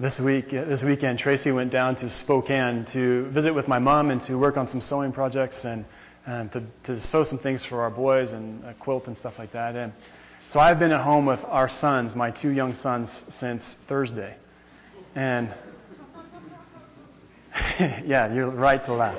this week, this weekend, Tracy went down to Spokane to visit with my mom and to work on some sewing projects and, and to, to sew some things for our boys and a quilt and stuff like that. And so I've been at home with our sons, my two young sons, since Thursday. And yeah, you're right to laugh.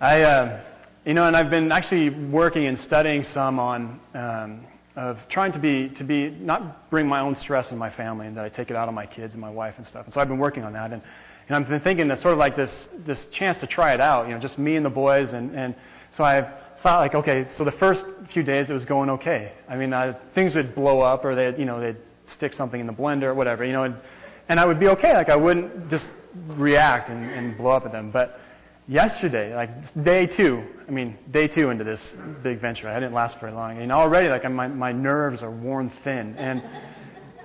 I, uh, you know, and I've been actually working and studying some on um, of trying to be to be not bring my own stress in my family and that I take it out on my kids and my wife and stuff. And so I've been working on that and and I've been thinking that sort of like this this chance to try it out, you know, just me and the boys and and so I've thought like okay, so the first few days it was going okay. I mean, I, things would blow up or they'd you know they'd stick something in the blender or whatever, you know, and, and I would be okay. Like I wouldn't just react and, and blow up at them, but yesterday, like day two, I mean, day two into this big venture, I didn't last very long. And already, like, my, my nerves are worn thin. And,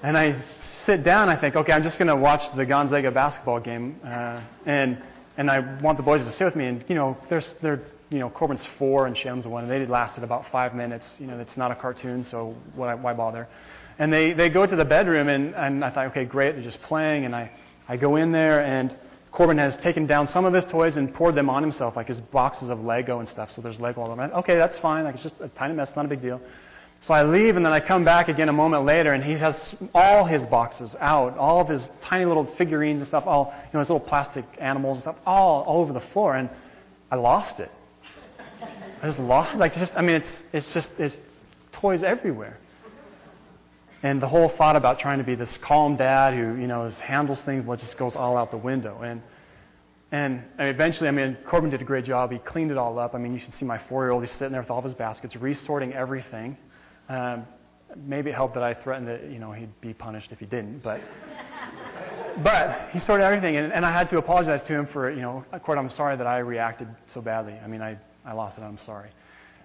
and I sit down, I think, okay, I'm just going to watch the Gonzaga basketball game. Uh, and, and I want the boys to sit with me. And, you know, there's, they're, you know, Corbin's four and Shem's one. And they lasted about five minutes. You know, it's not a cartoon, so why, why bother? And they, they go to the bedroom, and, and I thought, okay, great, they're just playing. And I, I go in there, and Corbin has taken down some of his toys and poured them on himself, like his boxes of Lego and stuff. So there's Lego all around. Okay, that's fine. Like it's just a tiny mess, not a big deal. So I leave and then I come back again a moment later and he has all his boxes out, all of his tiny little figurines and stuff, all, you know, his little plastic animals and stuff, all, all over the floor and I lost it. I just lost, like just, I mean, it's, it's just, it's toys everywhere. And the whole thought about trying to be this calm dad who, you know, handles things, well, just goes all out the window. And, and eventually, I mean, Corbin did a great job. He cleaned it all up. I mean, you should see my four-year-old. He's sitting there with all of his baskets, resorting everything. Um, maybe it helped that I threatened that, you know, he'd be punished if he didn't. But, but he sorted everything. And, and I had to apologize to him for, you know, Court, I'm sorry that I reacted so badly. I mean, I, I lost it. I'm sorry.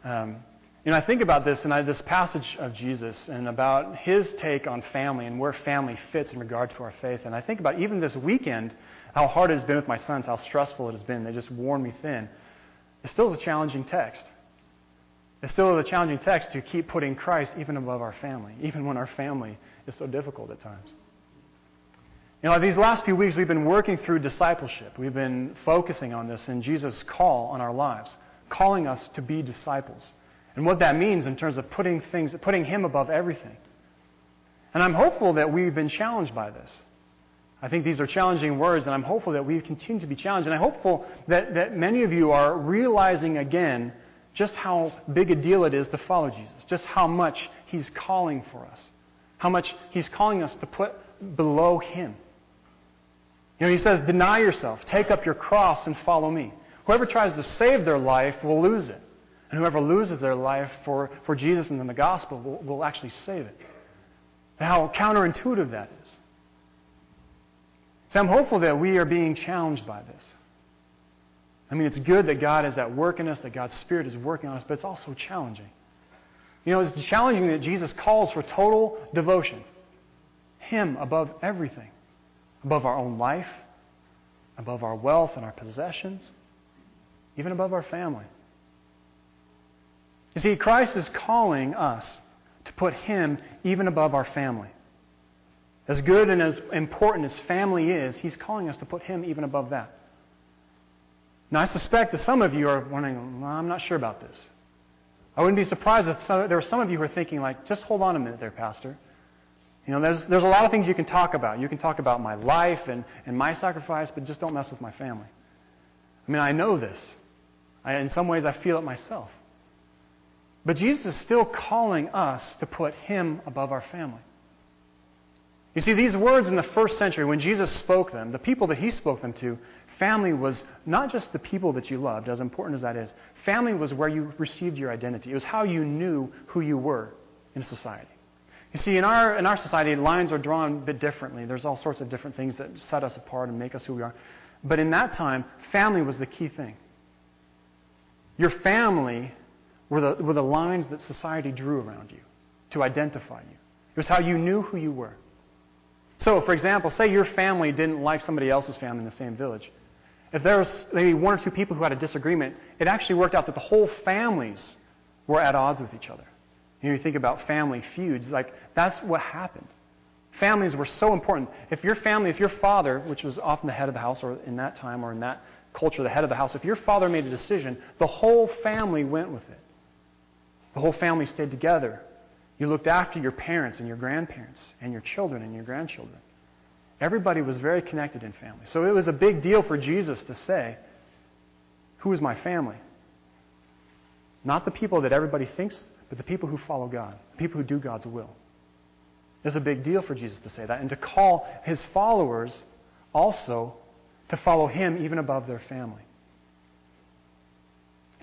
Um, you know, I think about this and I, this passage of Jesus and about his take on family and where family fits in regard to our faith. And I think about even this weekend, how hard it has been with my sons, how stressful it has been. They just worn me thin. It still is a challenging text. It still is a challenging text to keep putting Christ even above our family, even when our family is so difficult at times. You know, these last few weeks we've been working through discipleship. We've been focusing on this and Jesus' call on our lives, calling us to be disciples and what that means in terms of putting things, putting Him above everything. And I'm hopeful that we've been challenged by this. I think these are challenging words, and I'm hopeful that we continue to be challenged. And I'm hopeful that, that many of you are realizing again just how big a deal it is to follow Jesus, just how much He's calling for us, how much He's calling us to put below Him. You know, He says, deny yourself, take up your cross, and follow me. Whoever tries to save their life will lose it. And whoever loses their life for, for Jesus and then the gospel will, will actually save it. How counterintuitive that is. So I'm hopeful that we are being challenged by this. I mean, it's good that God is at work in us, that God's Spirit is working on us, but it's also challenging. You know, it's challenging that Jesus calls for total devotion. Him above everything. Above our own life, above our wealth and our possessions, even above our family. You see, Christ is calling us to put Him even above our family. As good and as important as family is, He's calling us to put Him even above that. Now, I suspect that some of you are wondering, well, I'm not sure about this. I wouldn't be surprised if some, there were some of you who are thinking, like, just hold on a minute there, Pastor. You know, there's, there's a lot of things you can talk about. You can talk about my life and, and my sacrifice, but just don't mess with my family. I mean, I know this. I, in some ways, I feel it myself. But Jesus is still calling us to put Him above our family. You see, these words in the first century, when Jesus spoke them, the people that He spoke them to, family was not just the people that you loved, as important as that is. Family was where you received your identity. It was how you knew who you were in society. You see, in our, in our society, lines are drawn a bit differently. There's all sorts of different things that set us apart and make us who we are. But in that time, family was the key thing. Your family were the, were the lines that society drew around you to identify you. It was how you knew who you were. So, for example, say your family didn't like somebody else's family in the same village. If there was maybe one or two people who had a disagreement, it actually worked out that the whole families were at odds with each other. You, know, you think about family feuds, like that's what happened. Families were so important. If your family, if your father, which was often the head of the house, or in that time or in that culture, the head of the house, if your father made a decision, the whole family went with it. The whole family stayed together. You looked after your parents and your grandparents and your children and your grandchildren. Everybody was very connected in family. So it was a big deal for Jesus to say, Who is my family? Not the people that everybody thinks, but the people who follow God, the people who do God's will. It's a big deal for Jesus to say that and to call his followers also to follow him even above their family.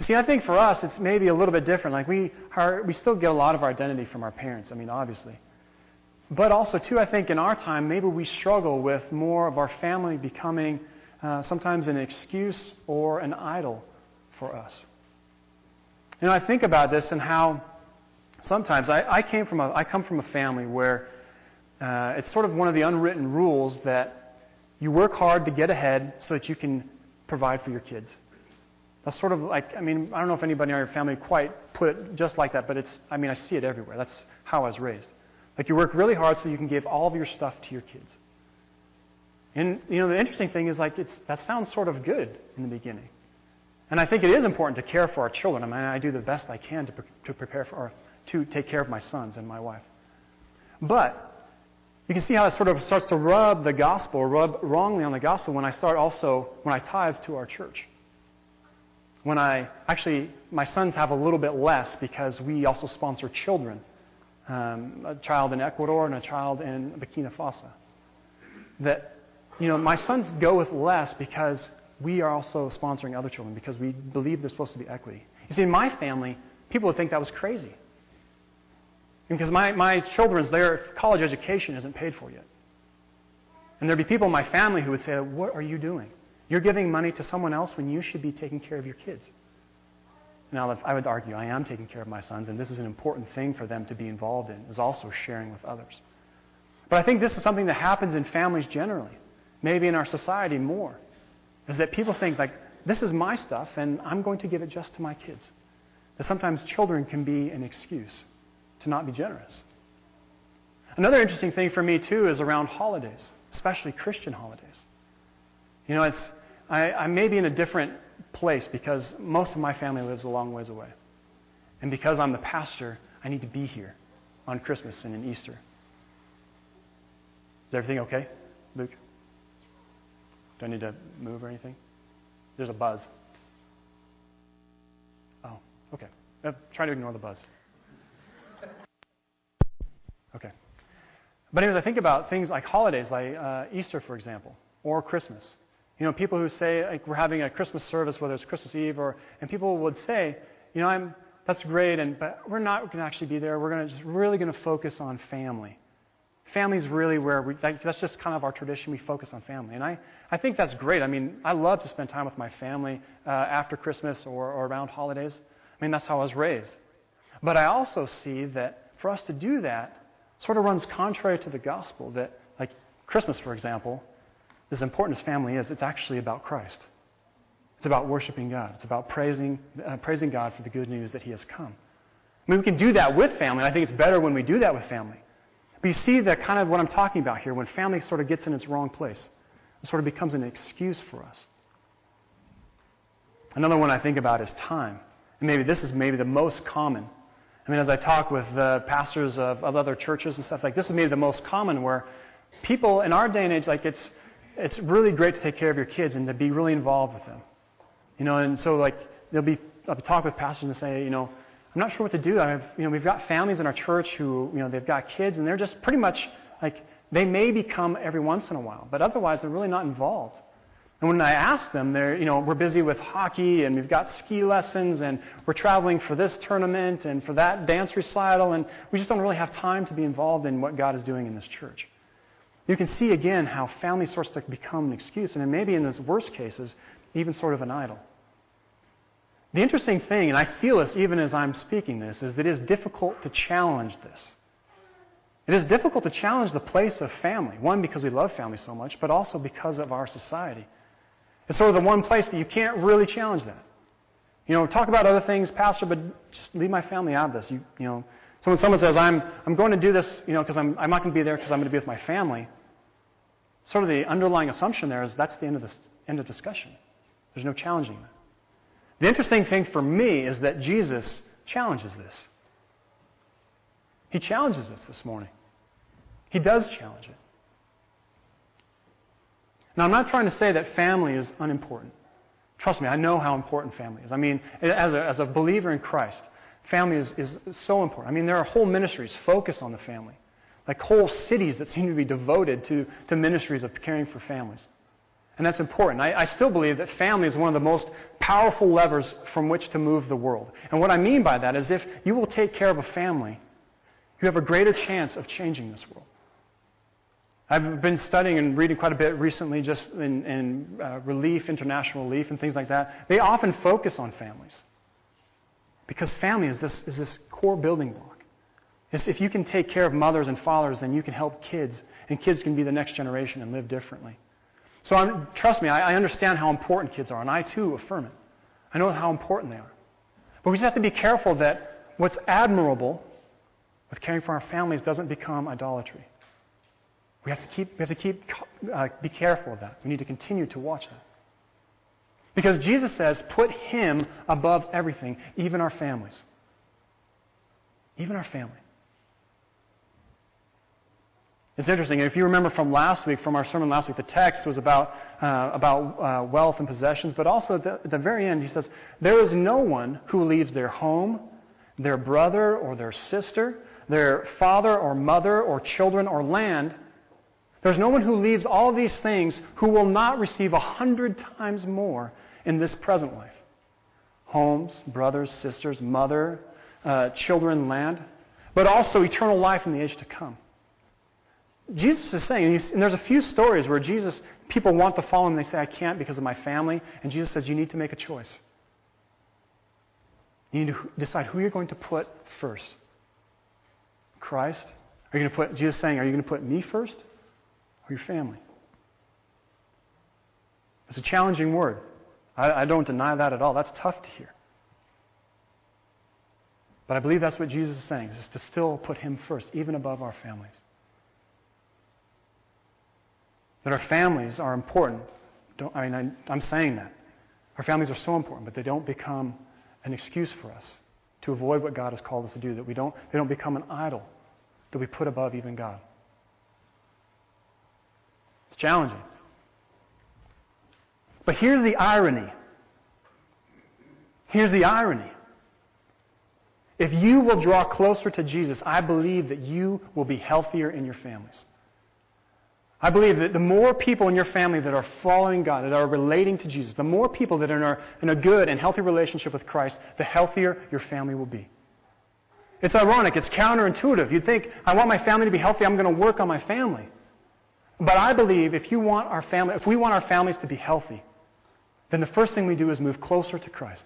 See, I think for us, it's maybe a little bit different. Like we are, we still get a lot of our identity from our parents. I mean, obviously. But also, too, I think in our time, maybe we struggle with more of our family becoming uh, sometimes an excuse or an idol for us. You know, I think about this and how sometimes I, I came from a, I come from a family where uh, it's sort of one of the unwritten rules that you work hard to get ahead so that you can provide for your kids. That's sort of like, I mean, I don't know if anybody in your family quite put it just like that, but it's, I mean, I see it everywhere. That's how I was raised. Like you work really hard so you can give all of your stuff to your kids. And, you know, the interesting thing is like, it's, that sounds sort of good in the beginning. And I think it is important to care for our children. I mean, I do the best I can to, to prepare for, or to take care of my sons and my wife. But you can see how it sort of starts to rub the gospel, rub wrongly on the gospel when I start also, when I tithe to our church when I actually, my sons have a little bit less because we also sponsor children um, a child in Ecuador and a child in Burkina Faso. That, you know, my sons go with less because we are also sponsoring other children because we believe there's supposed to be equity. You see, in my family, people would think that was crazy. Because my, my children's, their college education isn't paid for yet. And there'd be people in my family who would say, What are you doing? You're giving money to someone else when you should be taking care of your kids. Now, I would argue I am taking care of my sons, and this is an important thing for them to be involved in, is also sharing with others. But I think this is something that happens in families generally, maybe in our society more, is that people think, like, this is my stuff, and I'm going to give it just to my kids. That sometimes children can be an excuse to not be generous. Another interesting thing for me, too, is around holidays, especially Christian holidays. You know, it's, I, I may be in a different place because most of my family lives a long ways away. And because I'm the pastor, I need to be here on Christmas and in Easter. Is everything okay, Luke? Do I need to move or anything? There's a buzz. Oh, okay. Uh, try to ignore the buzz. Okay. But anyways, I think about things like holidays, like uh, Easter, for example, or Christmas. You know, people who say like we're having a Christmas service, whether it's Christmas Eve or, and people would say, you know, I'm that's great, and but we're not going to actually be there. We're going to just really going to focus on family. Family is really where we, that, that's just kind of our tradition. We focus on family, and I, I think that's great. I mean, I love to spend time with my family uh, after Christmas or, or around holidays. I mean, that's how I was raised. But I also see that for us to do that sort of runs contrary to the gospel. That, like Christmas, for example, as important as family is, it's actually about Christ. It's about worshiping God. It's about praising, uh, praising God for the good news that He has come. I mean, we can do that with family. I think it's better when we do that with family. But you see that kind of what I'm talking about here, when family sort of gets in its wrong place. It sort of becomes an excuse for us. Another one I think about is time. And maybe this is maybe the most common. I mean, as I talk with uh, pastors of, of other churches and stuff like this, is maybe the most common where people in our day and age, like it's, it's really great to take care of your kids and to be really involved with them. You know, and so like there'll be I'll be talking with pastors and say, you know, I'm not sure what to do. I have, you know, we've got families in our church who, you know, they've got kids and they're just pretty much like they may become every once in a while, but otherwise they're really not involved. And when I ask them, they're, you know, we're busy with hockey and we've got ski lessons and we're traveling for this tournament and for that dance recital and we just don't really have time to be involved in what God is doing in this church. You can see again how family starts to become an excuse, and then maybe in those worst cases, even sort of an idol. The interesting thing, and I feel this even as I'm speaking this, is that it is difficult to challenge this. It is difficult to challenge the place of family. One, because we love family so much, but also because of our society. It's sort of the one place that you can't really challenge that. You know, talk about other things, Pastor, but just leave my family out of this. You, you know, So when someone says, I'm, I'm going to do this, you know, because I'm, I'm not going to be there because I'm going to be with my family, sort of the underlying assumption there is that's the end of the end of discussion. There's no challenging that. The interesting thing for me is that Jesus challenges this. He challenges us this morning. He does challenge it. Now, I'm not trying to say that family is unimportant. Trust me, I know how important family is. I mean, as a, as a believer in Christ, family is, is so important. I mean, there are whole ministries focused on the family, like whole cities that seem to be devoted to, to ministries of caring for families. And that's important. I, I, still believe that family is one of the most powerful levers from which to move the world. And what I mean by that is if you will take care of a family, you have a greater chance of changing this world. I've been studying and reading quite a bit recently just in, in uh, relief, international relief, and things like that. They often focus on families. Because family is this, is this core building block. It's if you can take care of mothers and fathers, then you can help kids, and kids can be the next generation and live differently. So I'm, trust me, I, I understand how important kids are, and I too affirm it. I know how important they are. But we just have to be careful that what's admirable with caring for our families doesn't become idolatry. We have to keep, we have to keep, uh, be careful of that. We need to continue to watch that. Because Jesus says, put Him above everything, even our families. Even our family. It's interesting. If you remember from last week, from our sermon last week, the text was about, uh, about uh, wealth and possessions, but also at the, at the very end, he says, There is no one who leaves their home, their brother or their sister, their father or mother or children or land there's no one who leaves all these things who will not receive a hundred times more in this present life homes, brothers, sisters, mother, uh, children, land, but also eternal life in the age to come. Jesus is saying, and there's a few stories where Jesus, people want to follow him, and they say, I can't because of my family. And Jesus says, You need to make a choice. You need to decide who you're going to put first. Christ? Are you going to put, Jesus saying, Are you going to put me first? or your family. It's a challenging word. I, I don't deny that at all. That's tough to hear. But I believe that's what Jesus is saying, is to still put Him first, even above our families. That our families are important. Don't, I mean, I, I'm saying that. Our families are so important, but they don't become an excuse for us to avoid what God has called us to do. That we don't, they don't become an idol that we put above even God. It's challenging. But here's the irony. Here's the irony. If you will draw closer to Jesus, I believe that you will be healthier in your families. I believe that the more people in your family that are following God, that are relating to Jesus, the more people that are in a good and healthy relationship with Christ, the healthier your family will be. It's ironic. It's counterintuitive. You'd think, I want my family to be healthy. I'm going to work on my family. But I believe if you want our family, if we want our families to be healthy, then the first thing we do is move closer to Christ.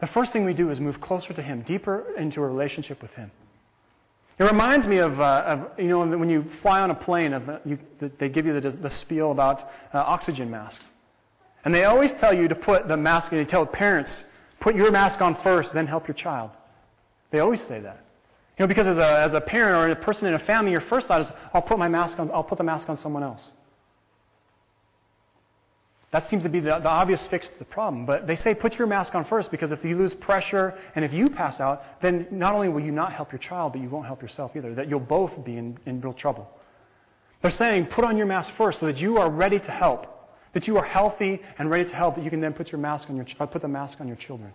The first thing we do is move closer to Him, deeper into a relationship with Him. It reminds me of, uh, of you know, when you fly on a plane, of, uh, you, they give you the, the spiel about uh, oxygen masks. And they always tell you to put the mask, they tell parents, put your mask on first, then help your child. They always say that. You know, because as a, as a parent or a person in a family, your first thought is, I'll put my mask on, I'll put the mask on someone else. That seems to be the, the obvious fix to the problem. But they say put your mask on first because if you lose pressure and if you pass out, then not only will you not help your child, but you won't help yourself either. That you'll both be in, in real trouble. They're saying put on your mask first so that you are ready to help. That you are healthy and ready to help, that you can then put your mask on your, uh, put the mask on your children.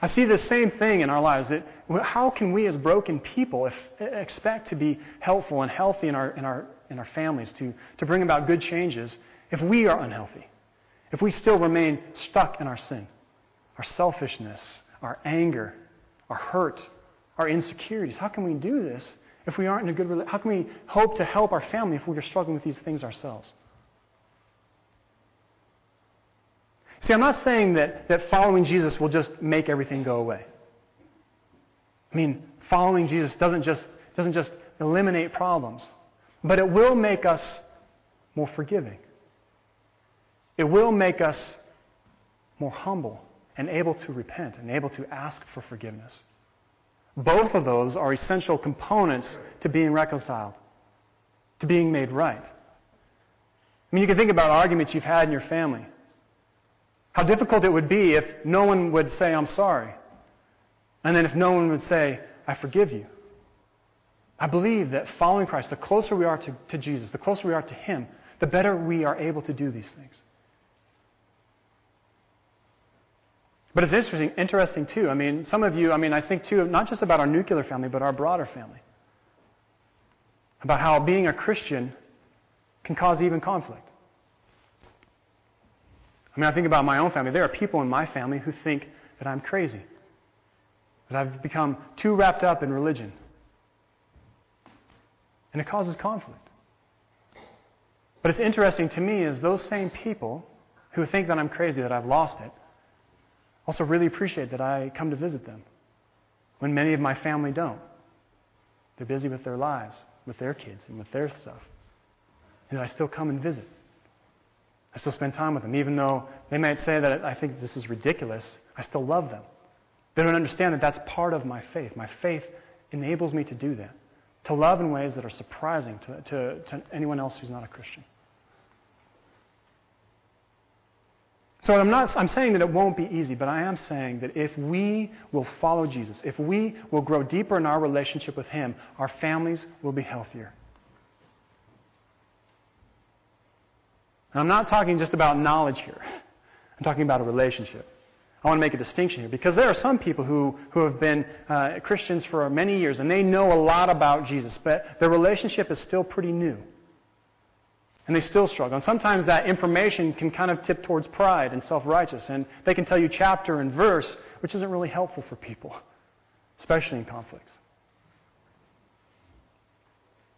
I see the same thing in our lives. That how can we, as broken people, if, expect to be helpful and healthy in our, in our, in our families to, to bring about good changes if we are unhealthy? If we still remain stuck in our sin, our selfishness, our anger, our hurt, our insecurities? How can we do this if we aren't in a good relationship? How can we hope to help our family if we are struggling with these things ourselves? See, I'm not saying that, that following Jesus will just make everything go away. I mean, following Jesus doesn't just, doesn't just eliminate problems, but it will make us more forgiving. It will make us more humble and able to repent and able to ask for forgiveness. Both of those are essential components to being reconciled, to being made right. I mean, you can think about arguments you've had in your family. How difficult it would be if no one would say, I'm sorry. And then if no one would say, I forgive you. I believe that following Christ, the closer we are to, to Jesus, the closer we are to Him, the better we are able to do these things. But it's interesting, interesting too. I mean, some of you, I mean, I think too, not just about our nuclear family, but our broader family. About how being a Christian can cause even conflict. I mean, I think about my own family. There are people in my family who think that I'm crazy, that I've become too wrapped up in religion. And it causes conflict. But it's interesting to me is those same people who think that I'm crazy, that I've lost it, also really appreciate that I come to visit them when many of my family don't. They're busy with their lives, with their kids, and with their stuff. And I still come and visit. I still spend time with them, even though they might say that I think this is ridiculous. I still love them. They don't understand that that's part of my faith. My faith enables me to do that, to love in ways that are surprising to, to, to anyone else who's not a Christian. So I'm not I'm saying that it won't be easy, but I am saying that if we will follow Jesus, if we will grow deeper in our relationship with him, our families will be healthier. And I'm not talking just about knowledge here. I'm talking about a relationship. I want to make a distinction here because there are some people who, who have been uh, Christians for many years and they know a lot about Jesus, but their relationship is still pretty new. And they still struggle. And sometimes that information can kind of tip towards pride and self-righteous. And they can tell you chapter and verse, which isn't really helpful for people, especially in conflicts.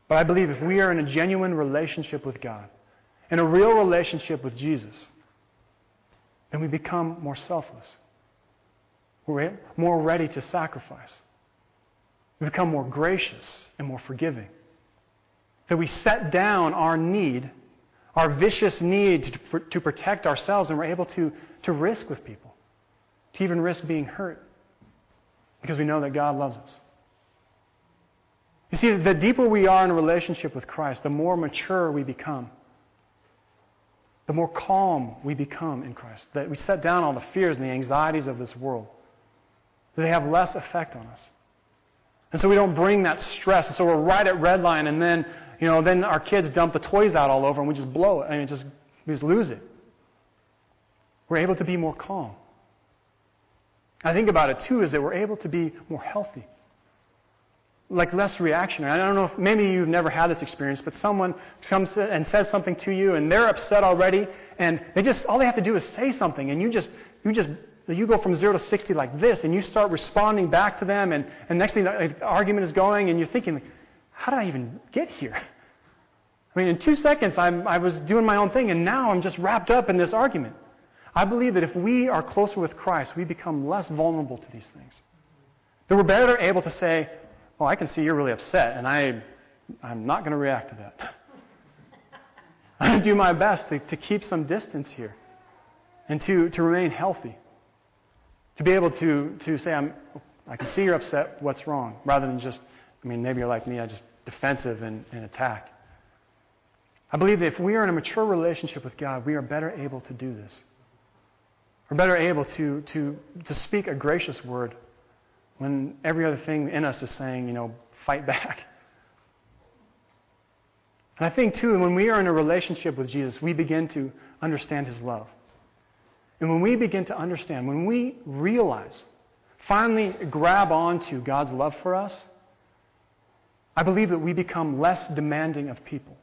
But I believe if we are in a genuine relationship with God, in a real relationship with Jesus, then we become more selfless. We're more ready to sacrifice. We become more gracious and more forgiving. That we set down our need, our vicious need to, to protect ourselves, and we're able to, to risk with people, to even risk being hurt, because we know that God loves us. You see, the deeper we are in relationship with Christ, the more mature we become the more calm we become in Christ. That we set down all the fears and the anxieties of this world. That they have less effect on us. And so we don't bring that stress. And so we're right at red line and then, you know, then our kids dump the toys out all over and we just blow it. I mean, just, we just lose it. We're able to be more calm. I think about it too is that we're able to be more healthy like less reactionary. I don't know if maybe you've never had this experience, but someone comes and says something to you and they're upset already and they just, all they have to do is say something and you just, you just, you go from zero to 60 like this and you start responding back to them and, and next thing the argument is going and you're thinking, how did I even get here? I mean, in two seconds I'm, I was doing my own thing and now I'm just wrapped up in this argument. I believe that if we are closer with Christ, we become less vulnerable to these things. That we're better able to say, well, I can see you're really upset, and I, I'm not going to react to that. To do my best to, to keep some distance here and to, to remain healthy. To be able to, to say, I'm, I can see you're upset, what's wrong? Rather than just, I mean, maybe you're like me, I just defensive and, and attack. I believe that if we are in a mature relationship with God, we are better able to do this. We're better able to, to, to speak a gracious word when every other thing in us is saying, you know, fight back. And I think, too, when we are in a relationship with Jesus, we begin to understand his love. And when we begin to understand, when we realize, finally grab onto God's love for us, I believe that we become less demanding of people.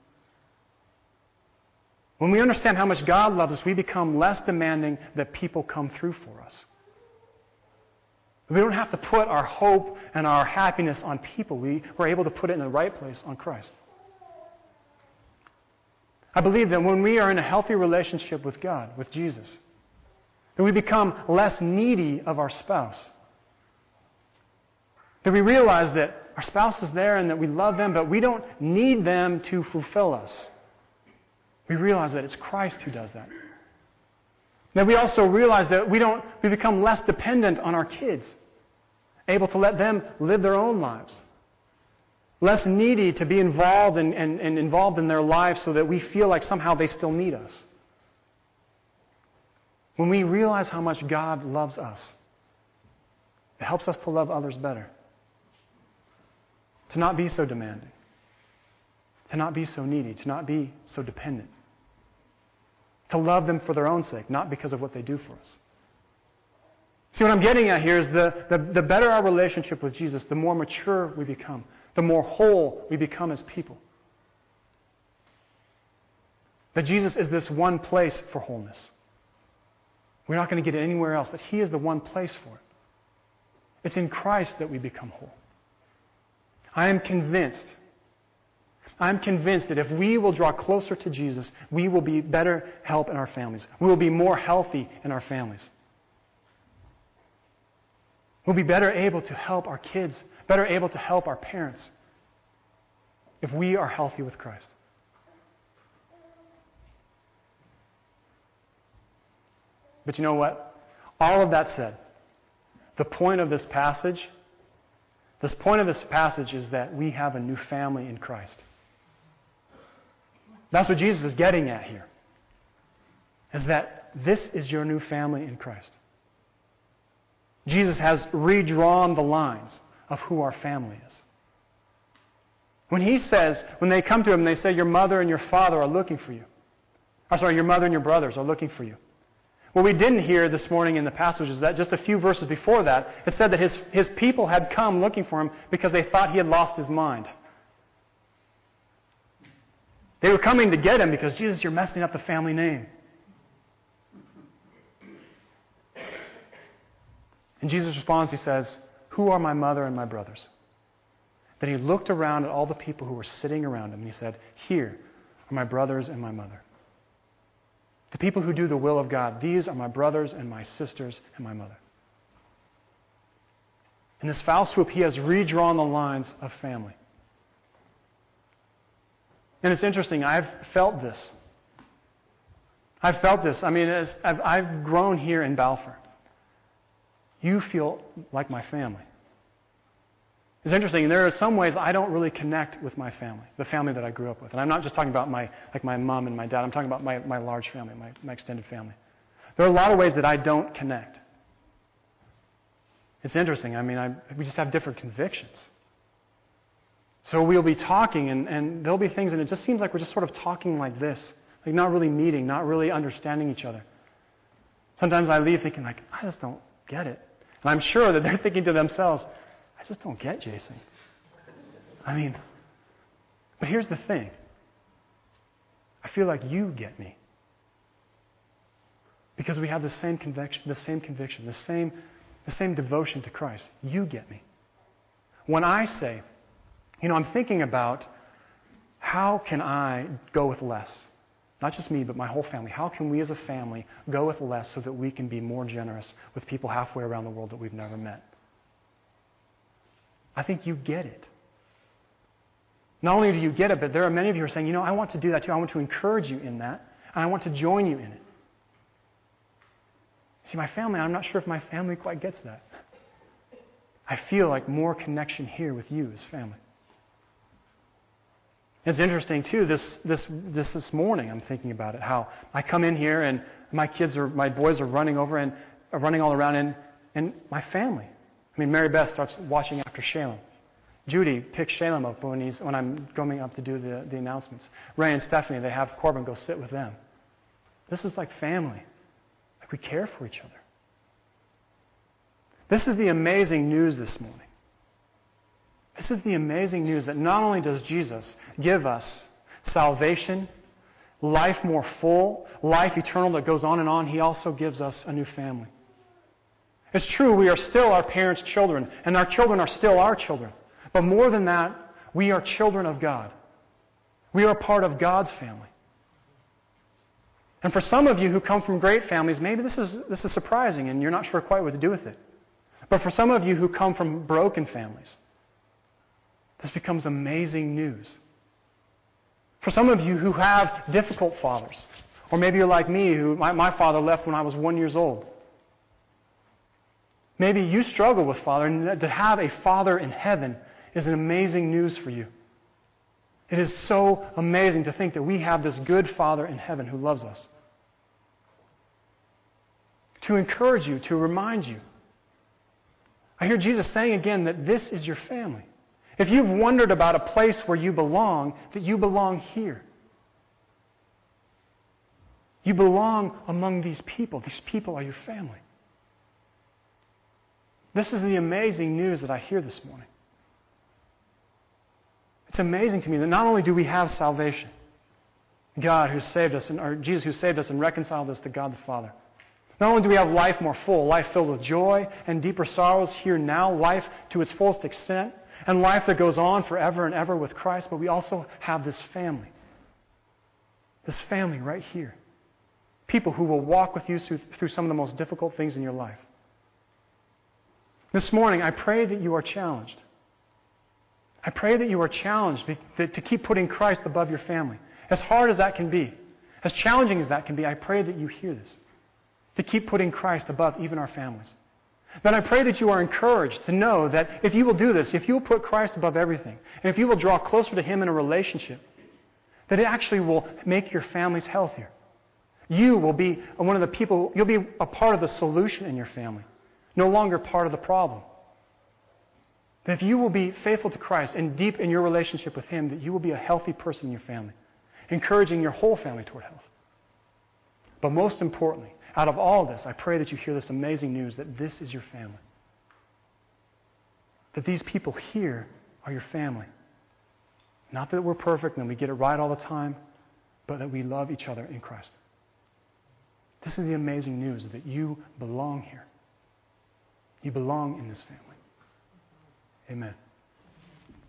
When we understand how much God loves us, we become less demanding that people come through for us. We don't have to put our hope and our happiness on people. We, we're able to put it in the right place on Christ. I believe that when we are in a healthy relationship with God, with Jesus, that we become less needy of our spouse. That we realize that our spouse is there and that we love them, but we don't need them to fulfill us. We realize that it's Christ who does that. That we also realize that we don't, we become less dependent on our kids. able to let them live their own lives. Less needy to be involved and, and, and involved in their lives so that we feel like somehow they still need us. When we realize how much God loves us, it helps us to love others better. To not be so demanding. To not be so needy. To not be so dependent. To love them for their own sake, not because of what they do for us. See, what I'm getting at here is the, the, the better our relationship with Jesus, the more mature we become, the more whole we become as people. That Jesus is this one place for wholeness. We're not going to get it anywhere else, that He is the one place for it. It's in Christ that we become whole. I am convinced, I'm convinced that if we will draw closer to Jesus, we will be better help in our families. We will be more healthy in our families. We'll be better able to help our kids, better able to help our parents if we are healthy with Christ. But you know what? All of that said, the point of this passage, this point of this passage is that we have a new family in Christ. That's what Jesus is getting at here. Is that this is your new family in Christ. Jesus has redrawn the lines of who our family is. When he says, when they come to him, they say, Your mother and your father are looking for you. Or sorry, your mother and your brothers are looking for you. What we didn't hear this morning in the passage is that just a few verses before that, it said that his, his people had come looking for him because they thought he had lost his mind. They were coming to get him because, Jesus, you're messing up the family name. And Jesus responds, he says, Who are my mother and my brothers? Then he looked around at all the people who were sitting around him and he said, Here are my brothers and my mother. The people who do the will of God, these are my brothers and my sisters and my mother. In this foul swoop, he has redrawn the lines of family. And it's interesting, I've felt this. I've felt this. I mean, I've, I've grown here in Balfour. You feel like my family. It's interesting. and There are some ways I don't really connect with my family, the family that I grew up with. And I'm not just talking about my, like my mom and my dad. I'm talking about my, my large family, my, my extended family. There are a lot of ways that I don't connect. It's interesting. I mean, I, we just have different convictions. So we'll be talking, and, and there'll be things, and it just seems like we're just sort of talking like this, like not really meeting, not really understanding each other. Sometimes I leave thinking, like, I just don't get it. And I'm sure that they're thinking to themselves, Just don't get Jason. I mean, but here's the thing I feel like you get me. Because we have the same conviction, the same conviction, the same, the same devotion to Christ. You get me. When I say, you know, I'm thinking about how can I go with less? Not just me, but my whole family. How can we as a family go with less so that we can be more generous with people halfway around the world that we've never met? I think you get it. Not only do you get it, but there are many of you who are saying, you know, I want to do that too. I want to encourage you in that, and I want to join you in it. See, my family, I'm not sure if my family quite gets that. I feel like more connection here with you as family. It's interesting too. This this this this morning, I'm thinking about it. How I come in here and my kids are my boys are running over and are running all around, and and my family. I mean, Mary Beth starts watching after Shalem. Judy picks Shalem up when he's when I'm going up to do the, the announcements. Ray and Stephanie, they have Corbin go sit with them. This is like family. Like we care for each other. This is the amazing news this morning. This is the amazing news that not only does Jesus give us salvation, life more full, life eternal that goes on and on, He also gives us a new family. It's true, we are still our parents' children, and our children are still our children. But more than that, we are children of God. We are part of God's family. And for some of you who come from great families, maybe this is, this is surprising and you're not sure quite what to do with it. But for some of you who come from broken families, this becomes amazing news. For some of you who have difficult fathers, or maybe you're like me, who my, my father left when I was one years old. Maybe you struggle with father, and to have a father in heaven is an amazing news for you. It is so amazing to think that we have this good father in heaven who loves us. To encourage you, to remind you. I hear Jesus saying again that this is your family. If you've wondered about a place where you belong, that you belong here. You belong among these people. These people are your family. This is the amazing news that I hear this morning. It's amazing to me that not only do we have salvation, God who saved us, and, or Jesus who saved us and reconciled us to God the Father. Not only do we have life more full, life filled with joy and deeper sorrows here now, life to its fullest extent, and life that goes on forever and ever with Christ, but we also have this family. This family right here. People who will walk with you through, through some of the most difficult things in your life. This morning, I pray that you are challenged. I pray that you are challenged to keep putting Christ above your family. As hard as that can be, as challenging as that can be, I pray that you hear this. To keep putting Christ above even our families. Then I pray that you are encouraged to know that if you will do this, if you will put Christ above everything, and if you will draw closer to Him in a relationship, that it actually will make your families healthier. You will be one of the people, you'll be a part of the solution in your family, no longer part of the problem. That if you will be faithful to Christ and deep in your relationship with Him, that you will be a healthy person in your family, encouraging your whole family toward health. But most importantly, out of all this, I pray that you hear this amazing news that this is your family. That these people here are your family. Not that we're perfect and we get it right all the time, but that we love each other in Christ. This is the amazing news that you belong here. You belong in this family. Amen.